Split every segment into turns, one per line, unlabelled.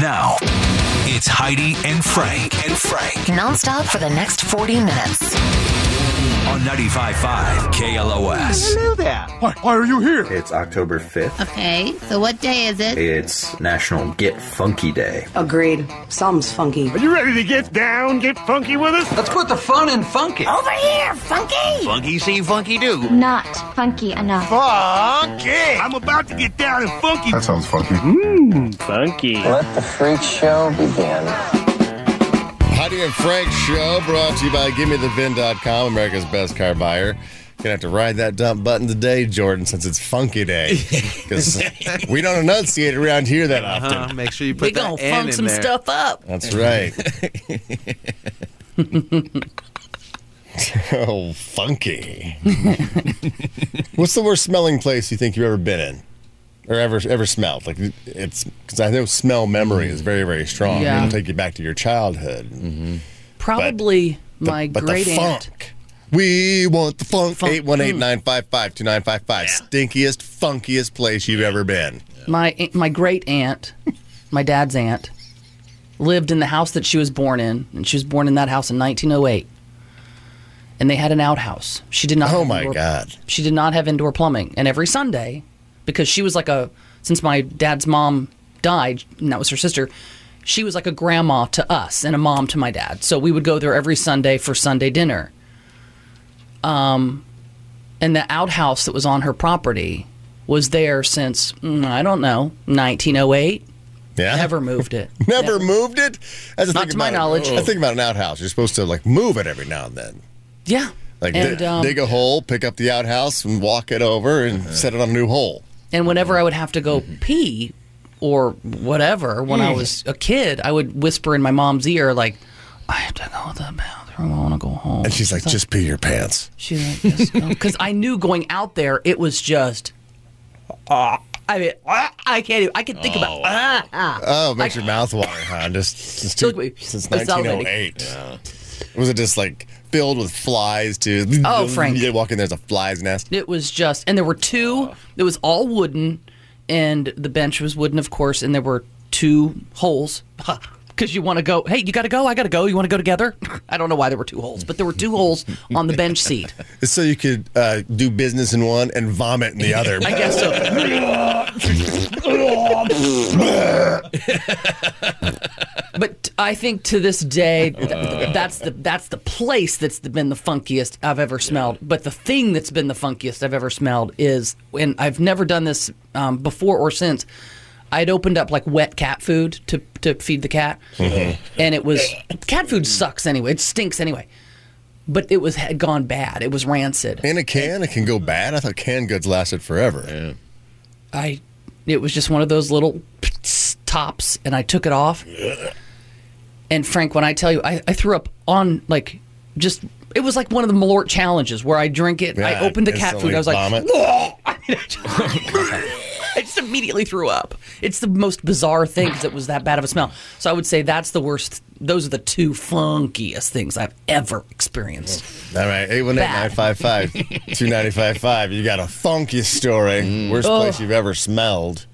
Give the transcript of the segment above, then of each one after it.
Now, it's Heidi and Frank and Frank
Nonstop for the next 40 minutes.
On 95.5 KLOS.
Hello there. Why, why are you here?
It's October 5th.
Okay, so what day is it?
It's National Get Funky Day.
Agreed. Something's funky.
Are you ready to get down, get funky with us?
Let's put the fun in funky.
Over here, Funky!
Funky see, funky do.
Not funky enough.
Funky! I'm about to get down and funky.
That sounds funky.
Mmm, funky.
Let the freak show begin.
Heidi and Frank show brought to you by GiveMeTheVin.com, America's best car buyer. Gonna have to ride that dump button today, Jordan, since it's Funky Day. Because we don't enunciate around here that often.
Uh, make sure you
We
put that
gonna
N
funk
in
some
there.
stuff up.
That's right. oh, funky. What's the worst smelling place you think you've ever been in? Or ever ever smelled? Like it's because I know smell memory is very, very strong.
Yeah.
It'll take you back to your childhood. Mm-hmm.
Probably
The-
my
but
great
the
aunt.
funk. We want the funk.
Funk.
818 955 2955. Stinkiest, funkiest place you've ever been.
My my great aunt, my dad's aunt, lived in the house that she was born in, and she was born in that house in 1908. And they had an outhouse. She did not.
Oh
have
my
indoor-
God.
She did not have indoor plumbing, and every Sunday, because she was like a since my dad's mom died, and that was her sister. She was like a grandma to us and a mom to my dad. So we would go there every Sunday for Sunday dinner. Um, and the outhouse that was on her property was there since mm, I don't know 1908.
Yeah.
Never moved it.
Never moved it? That's
Not to my
about-
knowledge.
I think about an outhouse. You're supposed to like move it every now and then.
Yeah.
Like
and
di-
um,
dig a hole, pick up the outhouse, and walk it over and set it on a new hole.
And whenever I would have to go pee or whatever when I was a kid, I would whisper in my mom's ear like, "I have to go to the bathroom. I want to go home."
And she's like, just pee your pants.
She's like, just go. Because I knew going out there, it was just. Uh, I mean, ah, I can't even. I can think about. ah, ah.
Oh, it makes your mouth water, huh? Just, just too,
Look,
since
it's salivating.
1908. Was it just like filled with flies too?
Oh, Frank.
You walk in, there's a fly's nest.
It was just, and there were two. It was all wooden, and the bench was wooden, of course, and there were two holes. Because you want to go, hey, you got to go, I got to go. You want to go together? I don't know why there were two holes, but there were two holes on the bench seat.
So you could uh, do business in one and vomit in the other.
I guess so. But I think to this day, th- that's the that's the place that's been the funkiest I've ever smelled. But the thing that's been the funkiest I've ever smelled is, and I've never done this um, before or since. I'd opened up like wet cat food to to feed the cat, and it was cat food sucks anyway. It stinks anyway. But it was had gone bad. It was rancid.
In a can, it can go bad. I thought canned goods lasted forever.
I it was just one of those little tops and I took it off. And Frank, when I tell you I, I threw up on like just it was like one of the Malort challenges where I drink it. I opened the cat food. I was like,
vomit.
"Whoa!" I, mean, I, just, I just immediately threw up. It's the most bizarre thing because it was that bad of a smell. So I would say that's the worst. Those are the two funkiest things I've ever experienced.
All right, 818-955-2955. You got a funky story. Mm. Worst place oh. you've ever smelled.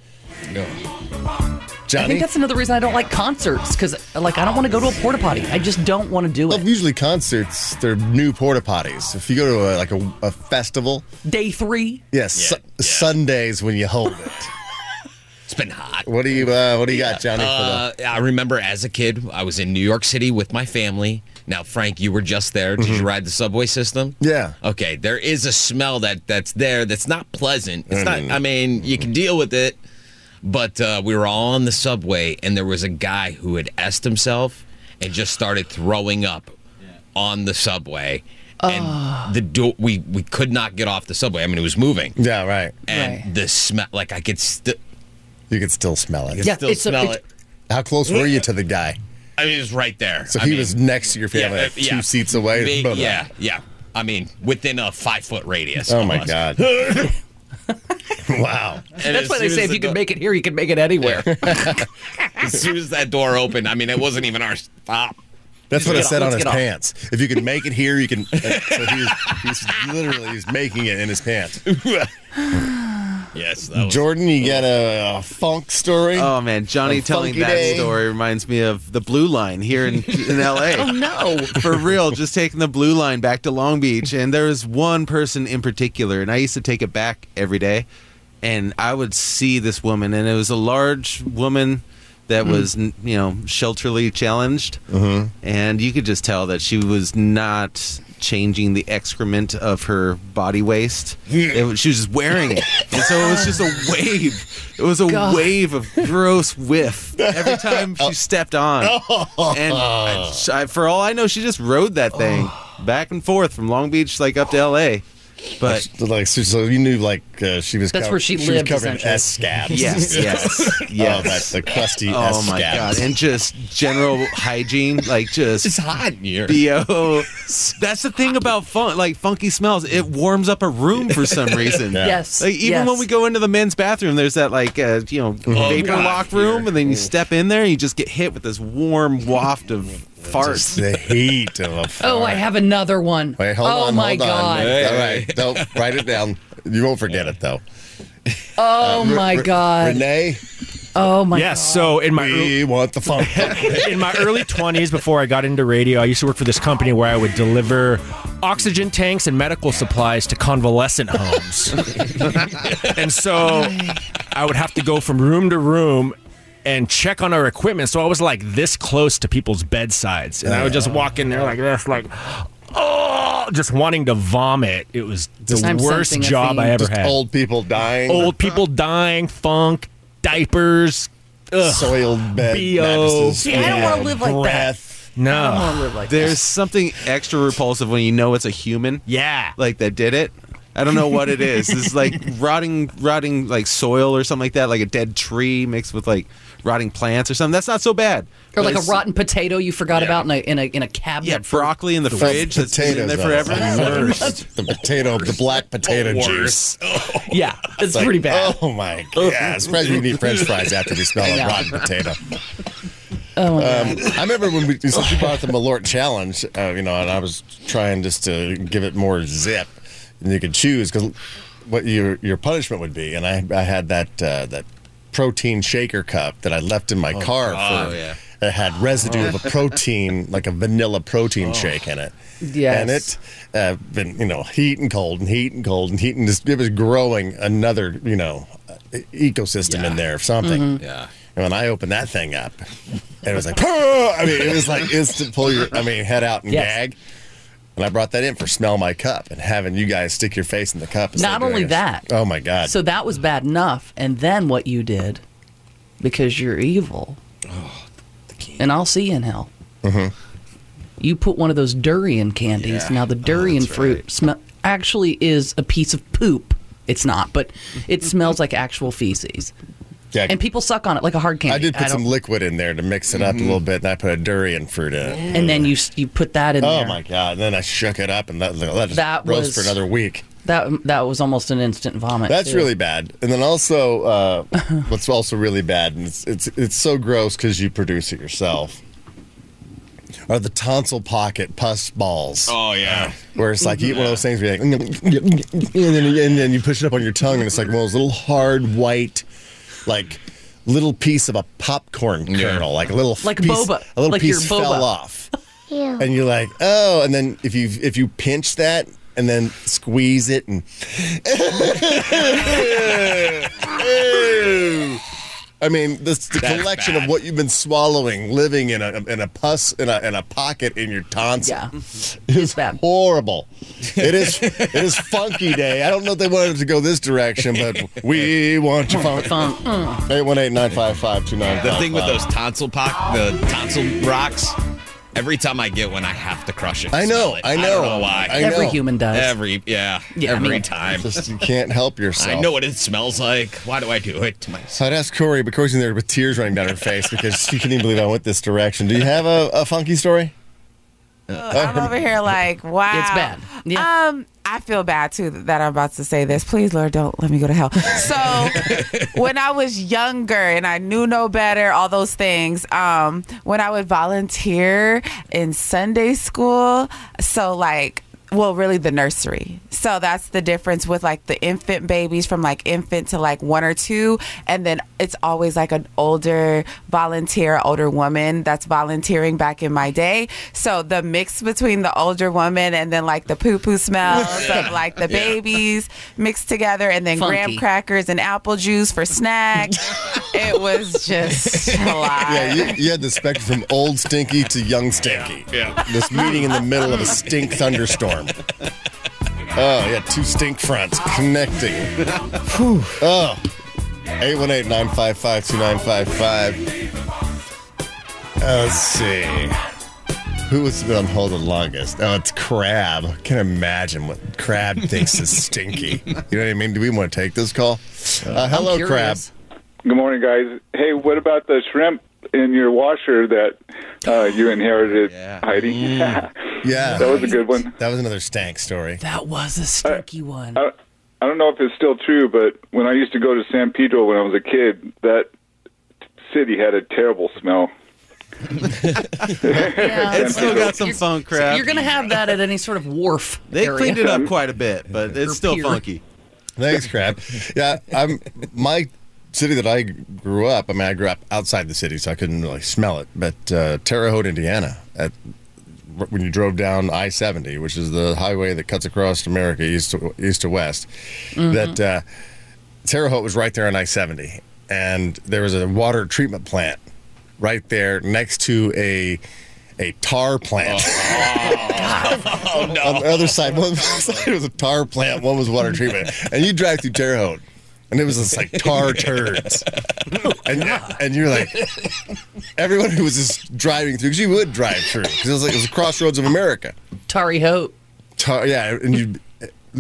I
Johnny?
think that's another reason I don't like concerts because like I don't want to go to a porta potty. I just don't want to do
well,
it.
usually concerts, they're new porta potties. If you go to a, like a, a festival,
Day three.
yes, Su- Sundays when you hold it.
It's been hot.
What do you uh, What do you got, Johnny?
Uh, I remember as a kid, I was in New York City with my family. Now, Frank, you were just there. Did you ride the subway system?
Mm-hmm. Yeah.
Okay, there is a smell that that's there that's not pleasant. It's not.
Mm.
I mean, you can deal with it, but uh, we were all on the subway, and there was a guy who had s himself and just started throwing up on the subway. And the door, we we could not get off the subway. I mean, it was moving.
yeah, right.
And
Right.
the smell, like I could still,
You could still smell it.
I could
Yeah,
still
it's a-
smell
it-
it.
How close were you to the guy?
I mean, it was right there.
So
I
he
mean,
was next to your family,
yeah,
like
uh, yeah.
two seats away.
Big-
Blah, blah.
yeah, yeah. I mean, within a five foot radius.
Oh my
almost.
god. wow.
And
That's why they say
as
if you
the
can make it here, you can make it anywhere.
as soon as that door opened, I mean, it wasn't even our stop.
That's what it
Let's
said
get
on
off.
his
Let's get
pants. If you can make it here, you can. uh, so he's, he's literally he's making it in his pants.
Yes, that was
Jordan, you got a, a funk story?
Oh man, Johnny telling
funky
that
day.
story reminds me of the Blue Line here in in LA.
Oh no!
For real, just taking the Blue Line back to Long Beach, and there was one person in particular, and I used to take it back every day, and I would see this woman, and it was a large woman that was, you know, shelterly challenged,
Mm-hmm.
and you could just tell that she was not changing the excrement of her body waste. It she was just wearing it, and so it was just a wave. It was a
God.
wave of gross whiff every time she stepped on. And I, I- for all I know, she just rode that thing back and forth from Long Beach, like up to L.A. But
like, so, so you knew, like, uh, she was.
That's
co-
where she
was
lived,
covered in
essentially.
S scabs.
yes, yes, yes.
Oh, that's the crusty
Oh
S
my
scabs.
god! And just general hygiene, like just
it's hot in here.
bo. That's the thing about fun, like funky smells. It warms up a room for some reason.
Yeah.
Yes.
Like even
yes.
when we go into the men's bathroom, there's that like uh, you know vapor
God,
lock room, and then you step in there, and you just get hit with this warm waft of farts.
Just the heat of a
Oh, I have another one.
Wait, hold
oh
on,
my
hold on.
god.
All right, don't write it down. You won't forget it though.
Oh uh, my
Re-
god.
Renee,
Oh my god.
Yes. So in my early,
we want the funk.
in my early 20s before I got into radio, I used to work for this company where I would deliver oxygen tanks and medical supplies to convalescent homes. and so I would have to go from room to room and check on our equipment. So I was like this close to people's bedsides. And I would just walk in there like this, like, oh, just wanting to vomit. It was the
I'm
worst
sensing a
job I
theme.
ever
Just
had.
old people dying.
Old people dying, funk, diapers. Ugh.
soiled bed
B.O.
mattresses.
Yeah, I don't wanna
live like that.
breath.
I
No.
don't want to live like
There's something extra repulsive when you know it's a human,
Yeah.
like that did it. I don't know what it is. It's like rotting, rotting like soil or something like that, like a dead tree mixed with like rotting plants or something. That's not so bad.
that. Or like a rotten potato you forgot about in a in a in a cabinet.
Yeah, broccoli in the fridge that's been in there
Potatoes,
forever.
the worst. The potato, the black potato juice.
Yeah, it's
Like,
pretty bad.
Oh my god! I'm surprised we can eat French fries after we smell a rotten potato.
Oh,
Um, I remember when we since you brought the Malort challenge, uh, you know, and I was trying just to give it more zip, and you could choose because what your your punishment would be, and I I had that uh, that protein shaker cup that I left in my car
oh,
for.
yeah.
It had residue of a protein, like a vanilla protein shake in it.
Yes.
And it uh, been, you know, heat and cold and heat and cold and heat and just, it was growing another, you know, uh, ecosystem in there of something.
Mm-hmm.
Yeah.
And when I opened that thing up, it was like, I mean, it was like instant pull your, I mean, head out and
Yes.
gag. And I brought that in for smell my cup and having you guys stick your face in the cup. and
Not only that.
Oh my God.
So that was bad enough, and then what you did, because you're evil, oh, and I'll see you in hell.
Mm-hmm.
You put one of those durian candies.
Yeah.
Now the durian
that's
fruit
right.
smell actually is a piece of poop. It's not, but it smells like actual feces,
yeah,
and people suck on it like a hard candy.
I did put
don't-
some liquid in there to mix it up a little bit, and I put a durian fruit in it.
and then you you put that in
Oh
there.
my god! And then I shook it up and let, let it
That
roast
was-
for another week.
That that was almost an instant vomit.
That's
too.
really bad. And then also, uh, what's also really bad, and it's it's it's so gross because you produce it yourself, are the tonsil pocket pus balls.
Oh yeah.
Where it's like you eat one of those things where you're like, and then, and then you push it up on your tongue, and it's like one of those little hard white, like little piece of a popcorn
Yeah.
kernel, like a little
Like
piece,
boba,
a little
like
piece
your boba.
fell off, and you're like, oh, and then if you if you pinch that and then squeeze it and. I mean, this the
That's
collection
bad.
of what you've been swallowing, living in a in a pus in a in a pocket in your tonsil.
Yeah.
It's
bad.
horrible. It is it is funky day. I don't know if they wanted to go this direction, but we want you funk.
Funk. Mm.
818-955-2955.
The thing with those tonsil pock, the tonsil rocks. Every time I get one, I have to crush it.
I know,
it.
I
I
know,
don't know why.
I
Every
know.
human does.
Every yeah,
Yeah, I
every
mean-
time.
Just you can't help yourself.
I know what it smells like. Why do I do it to myself?
I'd ask Corey, but Corey's in there with tears running down her face because she couldn't even believe I went this direction. Do you have a, a funky story?
I'm over here like, wow.
It's bad. Yeah.
Um, I feel bad too that I'm about to say this. Please, Lord, don't let me go to hell. So, when I was younger and I knew no better, all those things, um, when I would volunteer in Sunday school, so like well, really the nursery. So that's the difference with like the infant babies from like infant to like one or two. And then it's always like an older volunteer, older woman that's volunteering back in my day. So the mix between the older woman and then like the poo poo smells of like the babies mixed together and then graham crackers and apple juice for snacks. it was just a lot.
Yeah, you, you had the spectrum from old stinky to young stinky. Yeah. This meeting in the middle of a stink thunderstorm. Oh, yeah, two stink fronts connecting. Whew. Oh. 818 955 2955. Uh, Let's see. Who has been on hold the longest? Oh, it's Crab. I can't imagine what Crab thinks is stinky. You know what I mean? Do we want to take this call? Uh, hello, Crab.
Good morning, guys. Hey, what about the shrimp in your washer that uh, you inherited, Heidi?
Yeah.
that was a good one.
That was another stank story.
That was a stinky one.
I, I don't know if it's still true, but when I used to go to San Pedro when I was a kid, that city had a terrible smell.
It's still got some funk crap.
You're gonna have that at any sort of wharf.
They
area.
cleaned it up quite a bit, but it's
Or
still
pier.
funky.
Thanks, Crab. Yeah, I'm my city that I grew up. I mean, I grew up outside the city, so I couldn't really smell it. But uh, Terre Haute, Indiana, at when you drove down I seventy, which is the highway that cuts across America east to east to west,
Mhm.
that uh, Terre Haute was right there on I seventy, and there was a water treatment plant right there next to a a tar plant.
Oh, no.
On the other side, one side was a tar plant, one was water treatment. And you drive through Terre Haute, and it was just like tar turds. And, and you're like, everyone who was just driving through, because you would drive through, because it was like it was the crossroads of America.
Tarry Hope.
Tar, yeah, and you.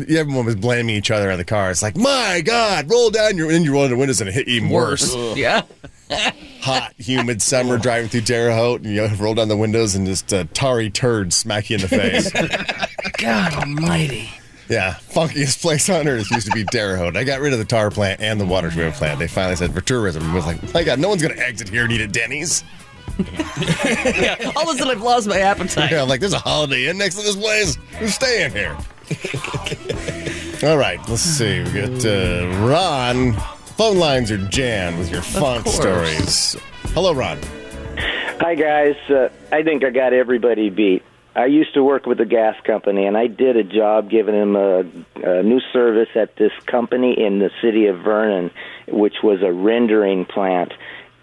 Everyone was blaming each other in the car. It's like, my God, roll down your, and you roll down the windows and it hit even worse.
Yeah.
Hot, humid summer driving through Terre Haute, and you roll down the windows and just a tarry turd smack you in the face.
God Almighty.
Yeah, funkiest place on earth used to be Terre Haute. I got rid of the tar plant and the water treatment plant. They finally said for tourism. It was like, my God, no one's going to exit here and eat at Denny's.
yeah. All of a sudden, I've lost my appetite.
Yeah, I'm like, there's a Holiday Inn next to this place. Who's staying here? All right, let's see. We got uh, Ron. Phone lines are jammed with your funk stories. Hello, Ron.
Hi, guys. Uh, I think I got everybody beat. I used to work with a gas company, and I did a job giving them a, a new service at this company in the city of Vernon, which was a rendering plant,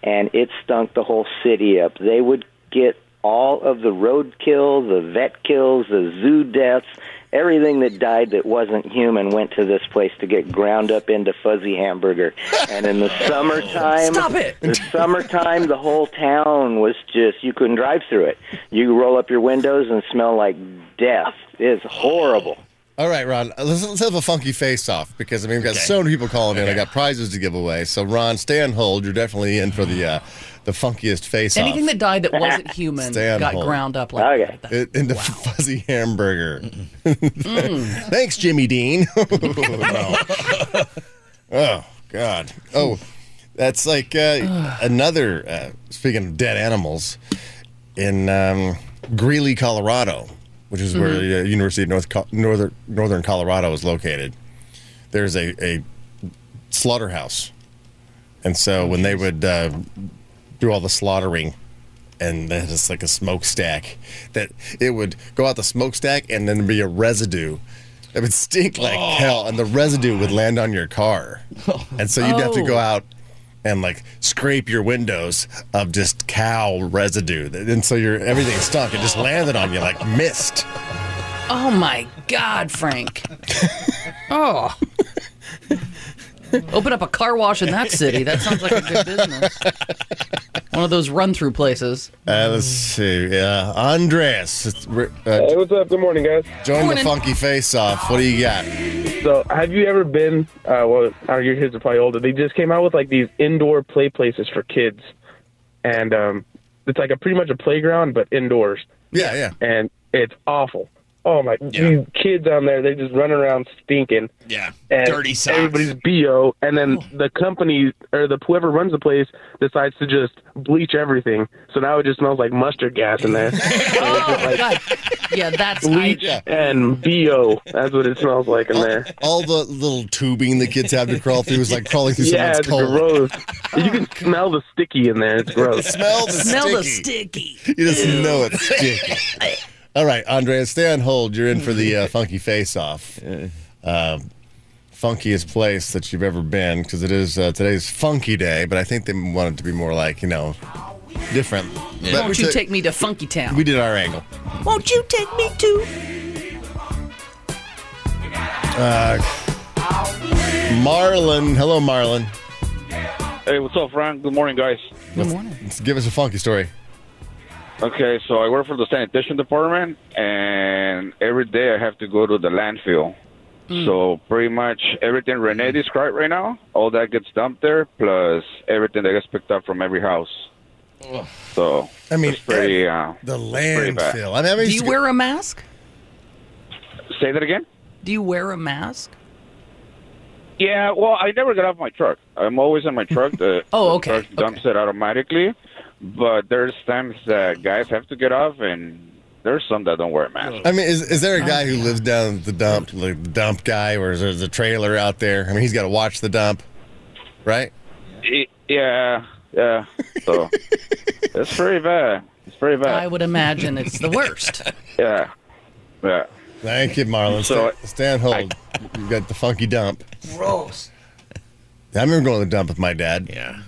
and it stunk the whole city up. They would get all of the roadkill, the vet kills, the zoo deaths, everything that died that wasn't human went to this place to get ground up into fuzzy hamburger. And in the summertime,
Stop it!
the summertime, the whole town was just you couldn't drive through it. You roll up your windows and smell like death. It's horrible.
All right, Ron. Let's, let's have a funky face off because I mean we've got so many people calling in. I got prizes to give away. So Ron, stay on hold. You're definitely in for the uh, the funkiest face off.
Anything that died that wasn't human
Stay on
got
hold.
ground up like that.
It- into fuzzy hamburger. Thanks, Jimmy Dean. No. Oh God. Oh, that's like uh, another. Uh, speaking of dead animals, in um, Greeley, Colorado, which is where
Mhm.
the University of North Co- Northern Northern Colorado is located. There's a, a slaughterhouse, and so when they would uh, do all the slaughtering, and then it's like a smokestack that it would go out the smokestack and then be a residue. It would stink like oh. hell, and the residue would land on your car, and so you'd have to go
Oh.
out and like scrape your windows of just cow residue, and so your everything stunk. It just landed on you like mist.
Oh my God, Frank. oh. Open up a car wash in that city. That sounds like a good business. One of those run through places.
Uh, let's see, uh, Andres. Uh,
Hey, what's up? Good morning, guys.
Join the funky face off. What do you got?
So, have you ever been? Uh, well, uh, your kids are probably older. They just came out with like these indoor play places for kids, and um, it's like a pretty much a playground but indoors.
Yeah, yeah.
And it's awful. Oh my, these kids on there, they just running around stinking.
Yeah,
and
dirty socks.
Everybody's bo, and then the company or the whoever runs the place decides to just bleach everything. So now it just smells like mustard gas in there.
Oh my god. Yeah, that's
bleach and bo. That's what it smells like in there.
All the little tubing the kids have to crawl through is like crawling through
Yeah, it's
someone's colon.
gross. You can smell the sticky in there. It's gross.
Smell the
Smell the
sticky. You just know it's sticky. All right, Andrea, stay on hold. You're in for the uh, funky face off. Uh, funkiest place that you've ever been because it is uh, today's funky day, but I think they want it to be more like, you know, different. But
Won't you
took-
take me to Funky Town?
We did our angle.
Won't you take me to?
Uh, Marlon. Hello, Marlon.
Hey, what's up, Frank? Good morning, guys.
Good morning.
Give us a funky story.
Okay, so I work for the sanitation department, and every day I have to go to the landfill. So pretty much everything Renee described right now, all that gets dumped there, plus everything that gets picked up from every house. So
I mean,
it's pretty, uh,
the landfill. I mean, I mean,
Do you wear a mask?
Say that again.
Do you wear a mask?
Yeah, well, I never get off my truck. I'm always in my truck. The,
Oh,
the
okay,
truck dumps it automatically. But there's times that guys have to get off, and there's some that don't wear a mask.
I mean, is, is there a guy who lives down the dump, like the dump guy, or is there a trailer out there? I mean, he's got to watch the dump, right?
Yeah, yeah. So it's pretty bad. It's pretty bad.
I would imagine it's the worst.
Yeah, yeah.
Thank you, Marlon.
So-
stay, stay on hold. you got the funky dump.
Gross.
I remember going to the dump with my dad.
Yeah.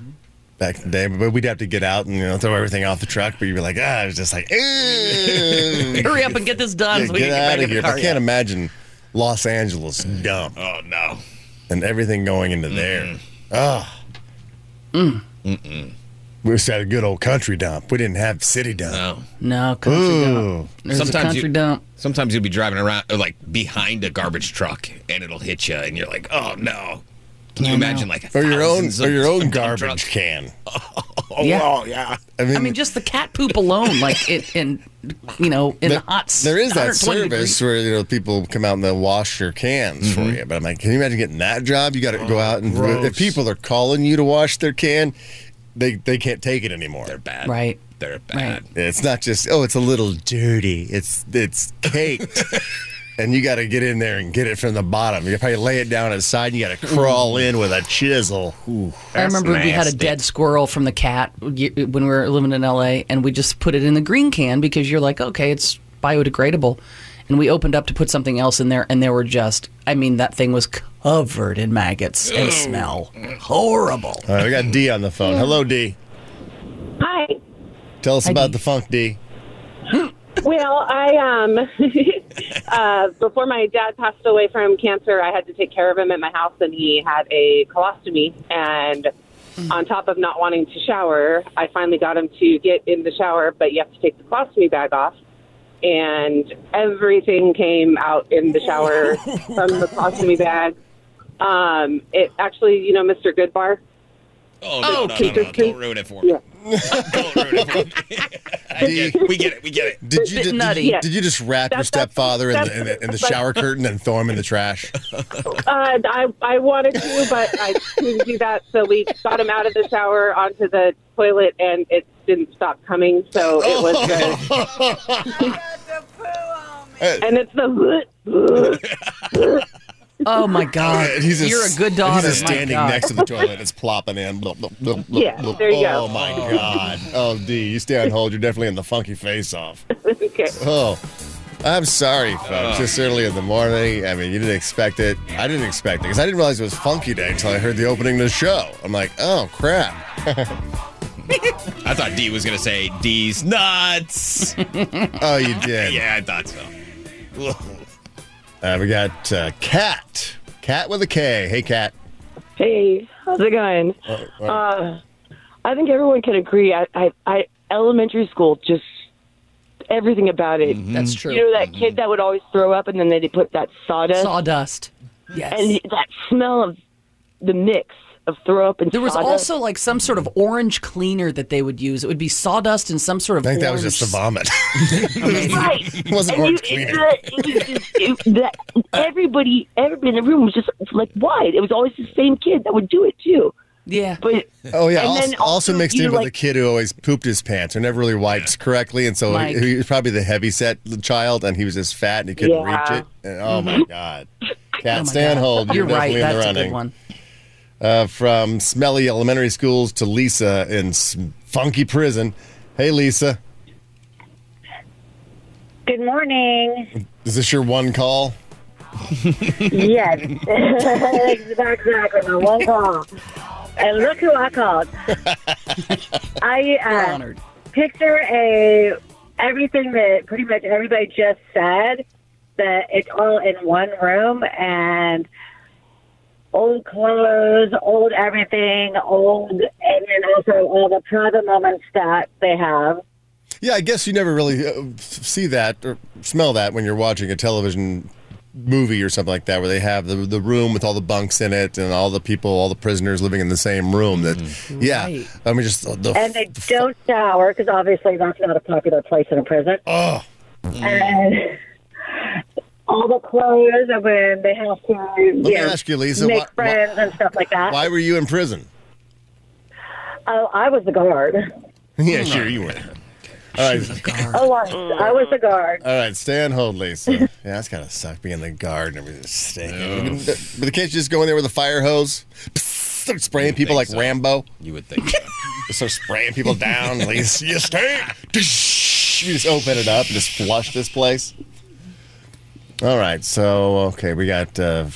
Back in the day, but we'd have to get out and you know throw everything off the truck. But you'd be like, ah, it was just like,
Hurry up and get this done
Yeah,
so we
get
can get
out of here.
car.
I can't imagine Los Angeles dump.
Oh no.
And everything going into there. Ah.
Mm-mm.
We just had a good old country dump. We didn't have city dump.
No.
No, country
Ooh.
dump. There's a country
you,
dump.
Sometimes you'll be driving around, or like behind a garbage truck, and it'll hit you, and you're like, "Oh no!" Can you
Oh, no.
imagine like
Or your own,
thousands
or your own garbage
trucks?
can.
Oh,
Yeah.
wow, yeah.
I mean,
I mean, just the cat poop alone, like in, in you know, in
there,
the hot.
there is that service
degrees.
where you know people come out and they'll wash your cans for mm-hmm. you. But I'm like, can you imagine getting that job? You got to go oh, out and
gross.
if people are calling you to wash their can, they they can't take it anymore.
They're bad.
Right.
They're bad.
It's not just oh, it's a little dirty. It's it's caked. And you got to get in there and get it from the bottom. You probably lay it down aside. And you got to crawl in with a chisel. Ooh.
I remember we had a dead squirrel from the cat when we were living in LA, and we just put it in the green can because you're like, okay, it's biodegradable. And we opened up to put something else in there, and there were just, I mean, that thing was covered in maggots and smell. Horrible.
All right, we got D on the phone. Hello, D.
Hi.
Tell us
Hi,
about
D.
the funk, D.
Well, I um uh before my dad passed away from cancer, I had to take care of him at my house and he had a colostomy and on top of not wanting to shower, I finally got him to get in the shower, but you have to take the colostomy bag off. And everything came out in the shower from the colostomy bag. Um, it actually, you know, Mr. Goodbar.
Oh no, no, no,
Keep
no, Don't ruin it for me.
Yeah.
Don't ruin it for me. I get it. We get it. We get it.
Did you
Bit
did,
nutty.
you, did you just wrap your
That's- that's-
stepfather in the, in the, in the shower curtain and throw him in the trash?
Uh, I I wanted to, but I couldn't do that. So we got him out of the shower onto the toilet, and it didn't stop coming. So it was the, and it's the.
Oh my God.
And he's just-
You're a good daughter.
He's just standing next to the toilet. It's plopping in. Blah, blah, blah, blah,
Yeah,
blah.
there you go.
Oh my God. Oh D, you stay on hold. You're definitely in the funky face off.
okay.
Oh. I'm sorry, folks. Uh. This early in the morning. I mean, you didn't expect it. I didn't expect it because I didn't realize it was Funky Day until I heard the opening of the show. I'm like, oh crap.
I thought D was gonna say D's nuts.
Oh, you did.
yeah, I thought so.
Uh, we got uh, Cat. Cat with a K. Hey, Cat.
Hey, how's it going? Uh, I think everyone can agree. I, I, I elementary school, just everything about it.
That's true.
You know that kid that would always throw up, and then they put that sawdust,
Sawdust. Yes.
and that smell of the mix. Of throw up and
There was
sawdust.
also like some sort of orange cleaner that they would use. It would be sawdust and some sort of.
I think that was just the vomit.
right.
It wasn't
And
orange
you-
cleaner.
It, it it, that, everybody, everybody in the room was just like "Why?" It was always the same kid that would do it too.
Yeah.
But
Oh yeah,
and
also,
then
also mixed
you,
in with
like,
the kid who always pooped his pants or never really wiped correctly, and so
Mike.
he, he was probably the heavy set child, and he was just fat and he couldn't
Yeah.
reach it. And, oh my god,
Oh
Cat
my
Stanhold, you're,
You're right.
definitely in
That's
the
a
running.
good one.
Uh, from smelly elementary schools to Lisa in funky prison. Hey Lisa,
Good morning.
is this your one call?
yes, exactly. My one call. And look who I called. I uh, picture a everything that pretty much everybody just said. That it's all in one room and old clothes, old everything, old, and then also all the private moments that they have.
Yeah, I guess you never really uh, see that or smell that when you're watching a television movie or something like that, where they have the the room with all the bunks in it and all the people, all the prisoners living in the same room. That, yeah,
Right.
I mean, just the,
and they don't shower because obviously that's not a popular place in a prison.
Oh.
And all the clothes and when they have to
Let me
know,
ask you, Lisa,
make
why-
friends and stuff like that.
why were you in prison?
Oh, I was the guard.
yeah, sure you were. All right,
Oh, I, I was the guard.
all right, stay on hold, Lisa. yeah, that's gotta suck being the guard and everything stinking. But the kids just go in there with a fire hose, start spraying people like Rambo.
You would think so.
Just start spraying people down. Lisa, you stink. You just open it up and just flush this place. All right, so okay, we got uh,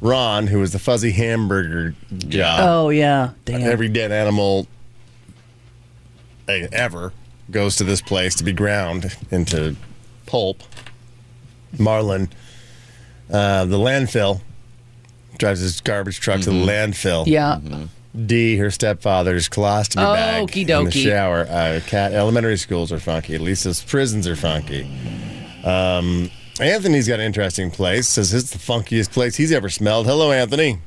Ron, who was the fuzzy hamburger guy.
Oh yeah. Damn.
Every dead animal eh, ever goes to this place to be ground into pulp. Marlon, uh, the landfill, drives his garbage truck to the landfill.
Yeah.
D, her stepfather's colostomy bag
Okey
in the
dokey.
shower. Uh, cat elementary schools are funky. Lisa's prisons are funky. Um, Anthony's got an interesting place. Says it's the funkiest place he's ever smelled. Hello, Anthony.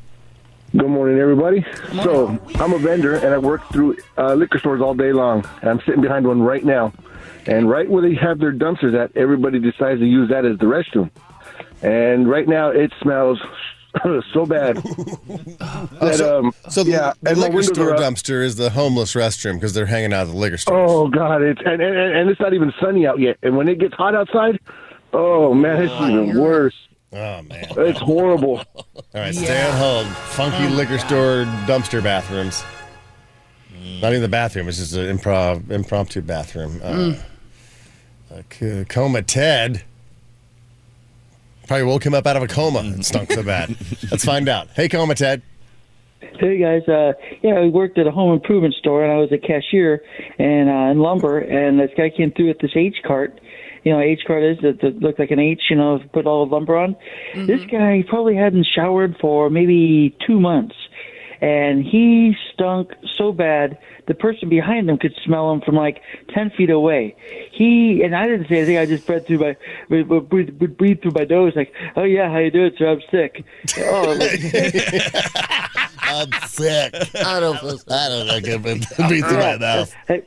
Good morning, everybody. So, I'm a vendor and I work through uh, liquor stores all day long. And I'm sitting behind one right now. And right where they have their dumpsters at, everybody decides to use that as the restroom. And right now, it smells so bad. that,
so,
um,
so the,
yeah,
the
and
liquor store dumpster is the homeless restroom because they're hanging out at the liquor store.
Oh God! It's and, and and it's not even sunny out yet. And when it gets hot outside, oh man, it's even worse.
Oh man,
it's horrible.
All right, stay on hold. Funky liquor store dumpster bathrooms. Not even the bathroom. It's just an improv impromptu bathroom. Uh,
Mm.
uh, coma Ted probably woke him up out of a coma. and stunk so bad. Let's find out. Hey, coma Ted.
Hey guys, uh, yeah, I worked at a home improvement store and I was a cashier and uh, in lumber. And this guy came through with this H cart. You know, H cart is that, that looked like an H. You know, put all the lumber on. Mm-hmm. This guy probably hadn't showered for maybe two months, and he stunk so bad the person behind him could smell him from like ten feet away. He and I didn't say anything. I just breathed through my breathed, breathed, breathed through my nose like, "Oh yeah, how you doing, sir? I'm sick." Oh,
I'm sick. I don't. I don't know. I can breathe through my mouth.
Hey,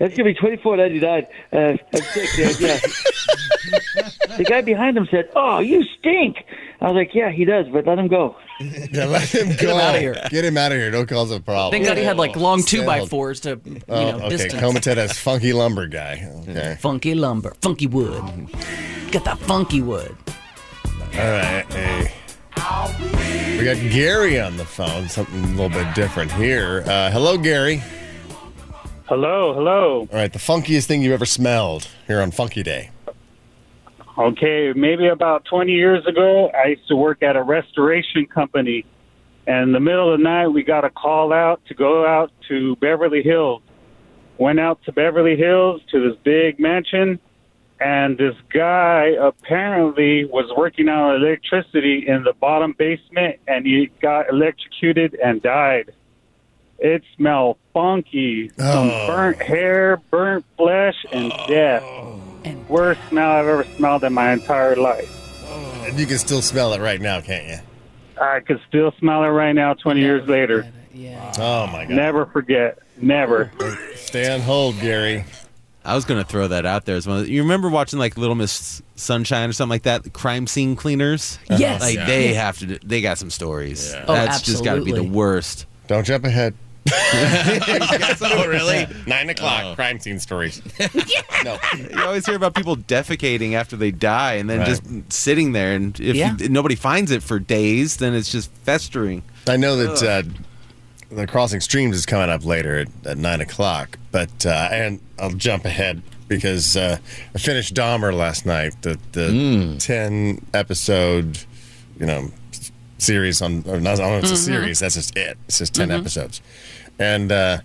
That's gonna be twenty four ninety nine. Uh, I'm sick, Dad. Yeah. the guy behind him said, "Oh, you stink." I was like, "Yeah, he does, but let him go."
Yeah, let him go.
Get him outta here.
Get him out of here. Don't cause a problem.
Thank God he had like long two by fours to you
Oh,
know
okay.
distance.
Coma has funky lumber guy. Okay.
Funky lumber, funky wood. Got that funky wood.
All right. Hey. We got Gary on the phone. Something a little bit different here. Uh, hello, Gary.
Hello, hello.
All right. The funkiest thing you ever smelled here on Funky Day.
Okay, maybe about 20 years ago, I used to work at a restoration company. And in the middle of the night, we got a call out to go out to Beverly Hills. Went out to Beverly Hills to this big mansion, and this guy apparently was working on electricity in the bottom basement, and he got electrocuted and died. It smelled funky. Some
Oh.
burnt hair, burnt flesh, and oh. death. And Worst smell I've ever smelled in my entire life. Oh.
And you can still smell it right now, can't you?
I can still smell it right now, 20 years later.
Yeah.
Oh my god.
Never forget. Never.
Stay on hold, Gary.
I was gonna throw that out there as well. You remember watching like Little Miss Sunshine or something like that? The crime scene cleaners.
Yes.
Like
Yeah.
they have to. They got some stories.
Oh,
That's just got to be the worst.
Don't jump ahead.
Oh, really?
Nine o'clock. Crime scene stories. no.
You always hear about people defecating after they die, and then
Right.
just sitting there. And if
Yeah.
you- nobody finds it for days, then it's just festering.
I know that uh, the Crossing Streams is coming up later at, at nine o'clock, but uh, and I'll jump ahead because uh, I finished Dahmer last night, the the ten episode, you know, s- series on. Or not, I don't know it's a
Mhm.
series. That's just it. It's just 10
Mhm.
episodes, and uh,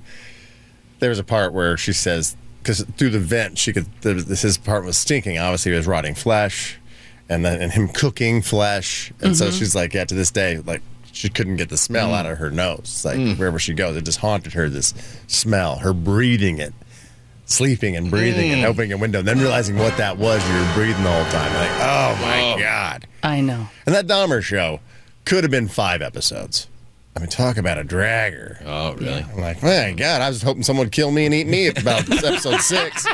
there was a part where she says because through the vent she could the, this his part was stinking. Obviously, it was rotting flesh, and then and him cooking flesh, and so
Mhm.
she's like, yeah, to this day, like she couldn't get the smell out of her nose. Like wherever she goes, it just haunted her. This smell, her breathing it, sleeping and breathing and
Mm.
opening a window, and then realizing what that was. You were breathing the whole time. Like, oh my god!
I know.
And that Dahmer show could have been five episodes. I mean, talk about a dragger.
Oh, really?
I'm like, my God, I was hoping someone would kill me and eat me at about episode six.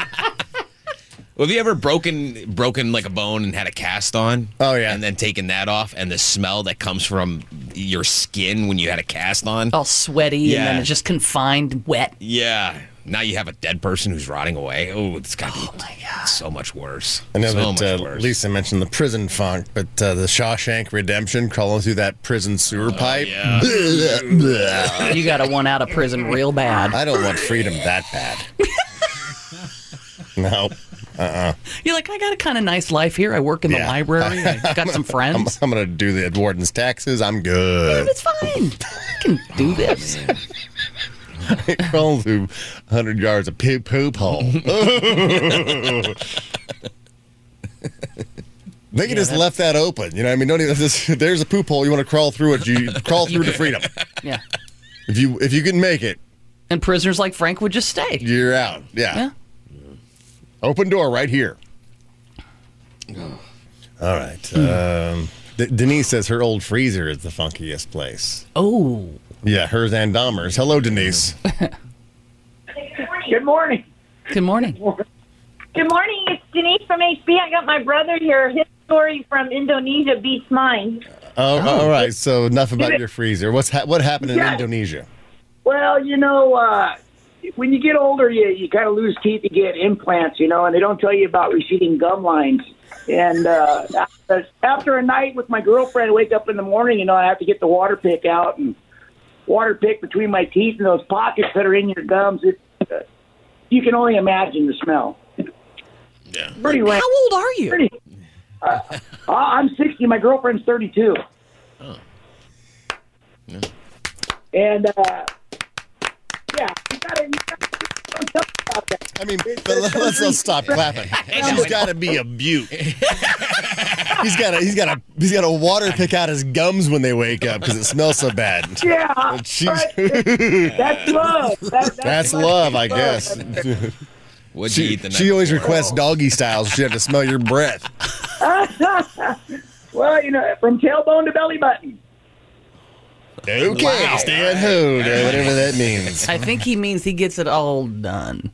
Well, have you ever broken broken like a bone and had a cast on?
Oh yeah,
and then taken that off, and the smell that comes from your skin when you had a cast on,
All sweaty and then it's just confined, wet.
yeah. Now you have a dead person who's rotting away. Oh, it's got to be so much worse.
I know
so much
that uh,
worse.
Lisa mentioned the prison funk, but uh, the Shawshank Redemption crawling through that prison sewer pipe.
You got to want out of prison real bad.
I don't want freedom that bad. no. Uh-uh.
You're like, I got a kind of nice life here. I work in the
Yeah.
library. I got some friends.
I'm, I'm going to do the warden's taxes. I'm good.
It's fine. I can do this.
Crawling through 100 yards of poop, poop hole. They could just left that open. You know, I mean, don't even. This, there's a poop hole. You want to crawl through it? You crawl through to freedom.
Yeah.
If you if you can make it,
And prisoners like Frank would just stay.
you're out. Yeah. Open door right here. All right. Um, D- Denise says her old freezer is the funkiest place.
Oh.
Yeah, hers and Dahmer's. Hello, Denise.
Good morning.
Good morning.
Good morning. It's Denise from HB. I got my brother here. His story from Indonesia beats mine.
Oh, all right. So enough about your freezer. What's ha- what happened in
Yeah.
Indonesia?
Well, you know, uh, when you get older, you, you kind of lose teeth, you get implants, you know, and they don't tell you about receding gum lines. And uh, after, after a night with my girlfriend, I wake up in the morning, you know, I have to get the water pick out and water pick between my teeth and those pockets that are in your gums. It, uh, you can only imagine the smell. Yeah. Pretty
How old are you?
Pretty, uh, I'm 60. My girlfriend's 32. And uh, yeah, you gotta, you gotta don't tell me about that.
I mean, but let- let's, let's stop clapping. She's got to be a beaut. he's got a he's got a he's got a water pick out his gums when they wake up because it smells so bad.
Yeah,
She's-
that's love. That, that's,
That's love, I guess.
What'd
she,
you eat the night
she always
before?
requests doggy styles. She had to smell your breath.
well, you know, from tailbone to belly button.
Okay,
Wow.
stay at home, or whatever that means.
I think he means he gets it all done.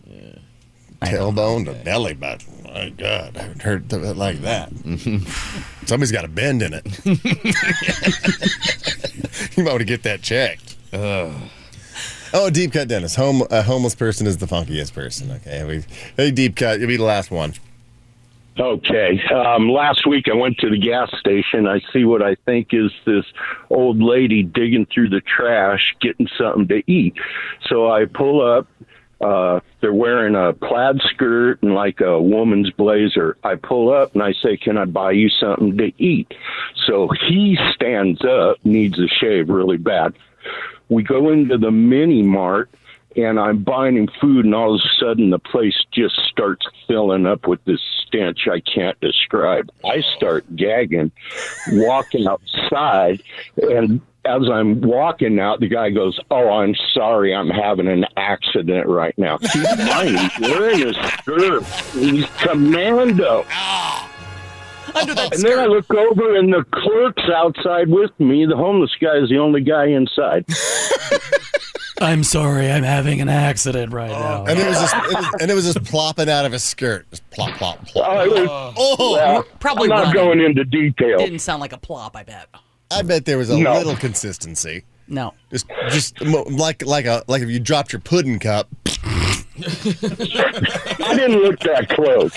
Tailbone to belly button. My God, I haven't heard of it like that. Somebody's got a bend in it. you might want to get that checked. Oh, deep cut, Dennis. Home, a homeless person is the funkiest person. Okay, we hey, deep cut. You'll be the last one.
Okay. Um, last week I went to the gas station. I see what I think is this old lady digging through the trash, getting something to eat. So I pull up. Uh, they're wearing a plaid skirt and like a woman's blazer. I pull up and I say, Can I buy you something to eat? So he stands up, needs a shave really bad. We go into the mini mart and I'm buying him food, and all of a sudden the place just starts filling up with this stench I can't describe. I start gagging, walking outside, and as I'm walking out, the guy goes, "Oh, I'm sorry, I'm having an accident right now." Keep in mind, he's wearing a skirt. He's commando. Ah. and then I look over, and the clerk's outside with me. The homeless guy is the only guy inside.
I'm sorry, I'm having an accident right oh, now.
And it was just, it was, and it was just plopping out of his skirt, just plop, plop, plop.
Oh, was-
oh,
well,
Probably
I'm not
running.
going into detail.
Didn't sound like a plop, I bet.
I bet there was a
No.
little consistency.
No.
Just, just like, like a, like if you dropped your pudding cup.
I didn't look that close.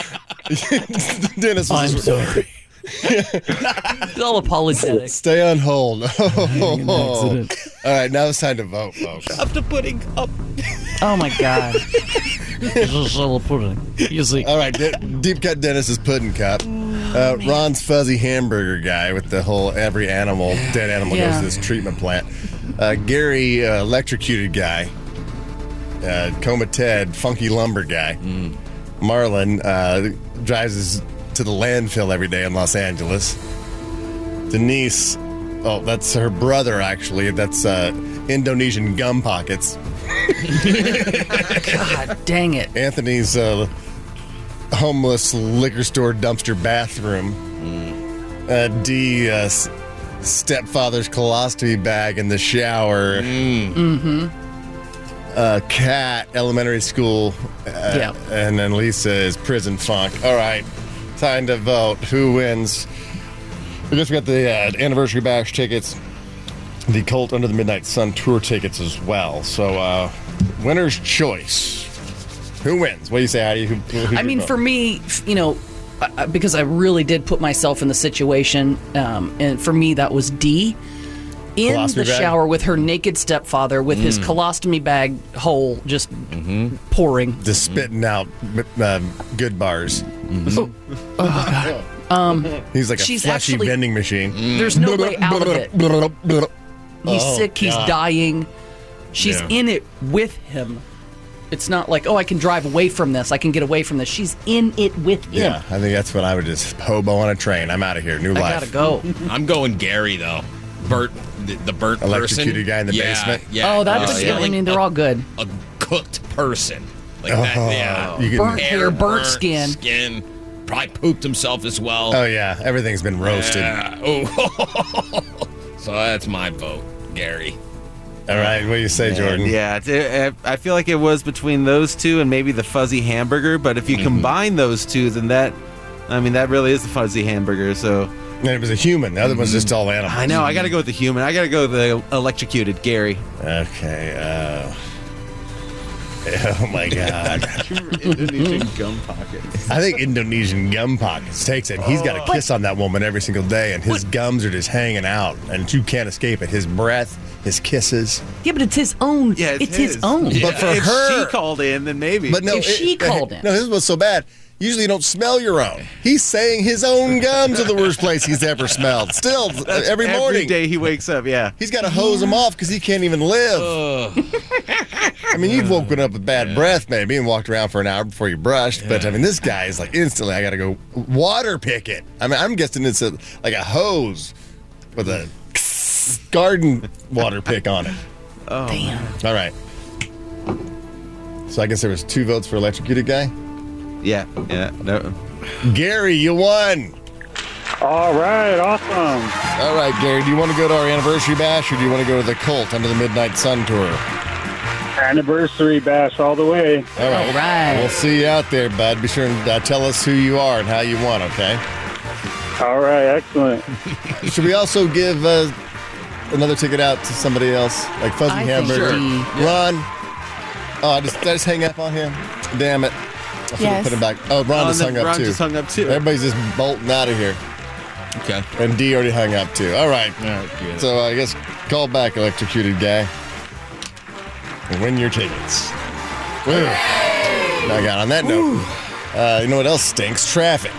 Dennis was
I'm sorry. It's all apologetic.
Stay on hold.
accident.
All right, now it's time to vote, folks.
Up the pudding up.
Oh my god. this is a pudding. You see.
All right, De- deep cut Dennis's pudding cup. Uh, Ron's fuzzy hamburger guy with the whole every animal, dead animal goes to this treatment plant. Uh, Gary, uh, electrocuted guy. Uh, Coma Ted, funky lumber guy. Marlon uh, drives us to the landfill every day in Los Angeles. Denise, oh, that's her brother actually. That's uh, Indonesian gum pockets.
God dang it.
Anthony's uh, homeless liquor store dumpster bathroom. Uh, D, uh, stepfather's colostomy bag in the shower.
Mm-hmm.
Uh, Cat, elementary school. Uh,
Yeah.
And then Lisa is prison funk. All right, time to vote. Who wins? I guess we got the uh, anniversary bash tickets, the Cult Under the Midnight Sun tour tickets as well. So, uh, winner's choice. Who wins? What do you say, Heidi? Who,
I mean,
vote?
for me, you know, because I really did put myself in the situation, um, and for me, that was D. In
Colostomy
the
bag?
shower with her naked stepfather with his
Mm.
colostomy bag hole just pouring.
Just spitting out uh, good bars.
Oh, God. Um,
He's like a
she's
fleshy
actually-
vending machine.
There's no way out of it. He's
Oh,
sick. He's
God.
dying. She's
Yeah.
in it with him. It's not like, oh, I can drive away from this. I can get away from this. She's in it with him.
Yeah, I think that's what I would just hobo on a train. I'm out of here. New life.
I
life.
gotta go.
I'm going Gary though. Bert, the, the Bert
Electrocuted
person.
guy in the
yeah,
basement?
Yeah.
oh, that's
uh,
a
yeah,
I mean, they're
a,
all good.
a cooked person. Like
Oh,
that. Yeah.
you can-
Burnt hair, burnt skin.
Skin. Probably pooped himself as well.
Oh yeah, everything's been roasted.
Yeah. Oh. so that's my vote, Gary.
All right, what do you say, Jordan?
Yeah, it, I feel like it was between those two and maybe the fuzzy hamburger. But if you
Mm-hmm.
combine those two, then that, I mean, that really is the fuzzy hamburger. So
And it was a human. The other one's just all animals.
I know I got to go with the human. I got to go with the electrocuted Gary.
Okay. Uh, oh my God.
Indonesian gum pockets.
I think Indonesian gum pockets takes it. He's got a kiss on that woman every single day, and his gums are just hanging out, and you can't escape it. His breath, his kisses.
Yeah, but it's his own.
Yeah,
it's, his, own.
But for
if
her,
she called in, then maybe.
but no,
If she called in.
No, this was so bad. Usually, you don't smell your own. He's saying his own gums are the worst place he's ever smelled. Still,
That's
every morning,
every day he wakes up. Yeah.
he's got to hose them off because he can't even live. I mean, you've woken up with bad breath maybe and walked around for an hour before you brushed, but I mean, this guy is like instantly, I got to go water pick it. I mean, I'm guessing it's a, like a hose with a garden water pick on it.
Oh,
Damn.
All right. So I guess there was two votes for electrocuted guy.
Yeah. Yeah. No.
Gary, you won.
All right, awesome.
All right, Gary, do you want to go to our anniversary bash or do you want to go to the Cult under the Midnight Sun tour?
Anniversary bash all the way.
All right.
All right.
We'll see you out there, bud. Be sure and uh, tell us who you are and how you won, okay?
All right, excellent.
Should we also give uh, another ticket out to somebody else, like Fuzzy
I think
Hamburger?
we-
Ron. Oh, I just, did I just hang up on him? Damn it. I
Yes.
put him back. Oh, Ron
Oh,
just hung
then
up
Ron
too.
just hung up too.
Everybody's just bolting out of here.
Okay.
And D already hung up too. All right. So I guess call back electrocuted guy and win your tickets. Woo. Now, God, on that note, uh, you know what else stinks? Traffic.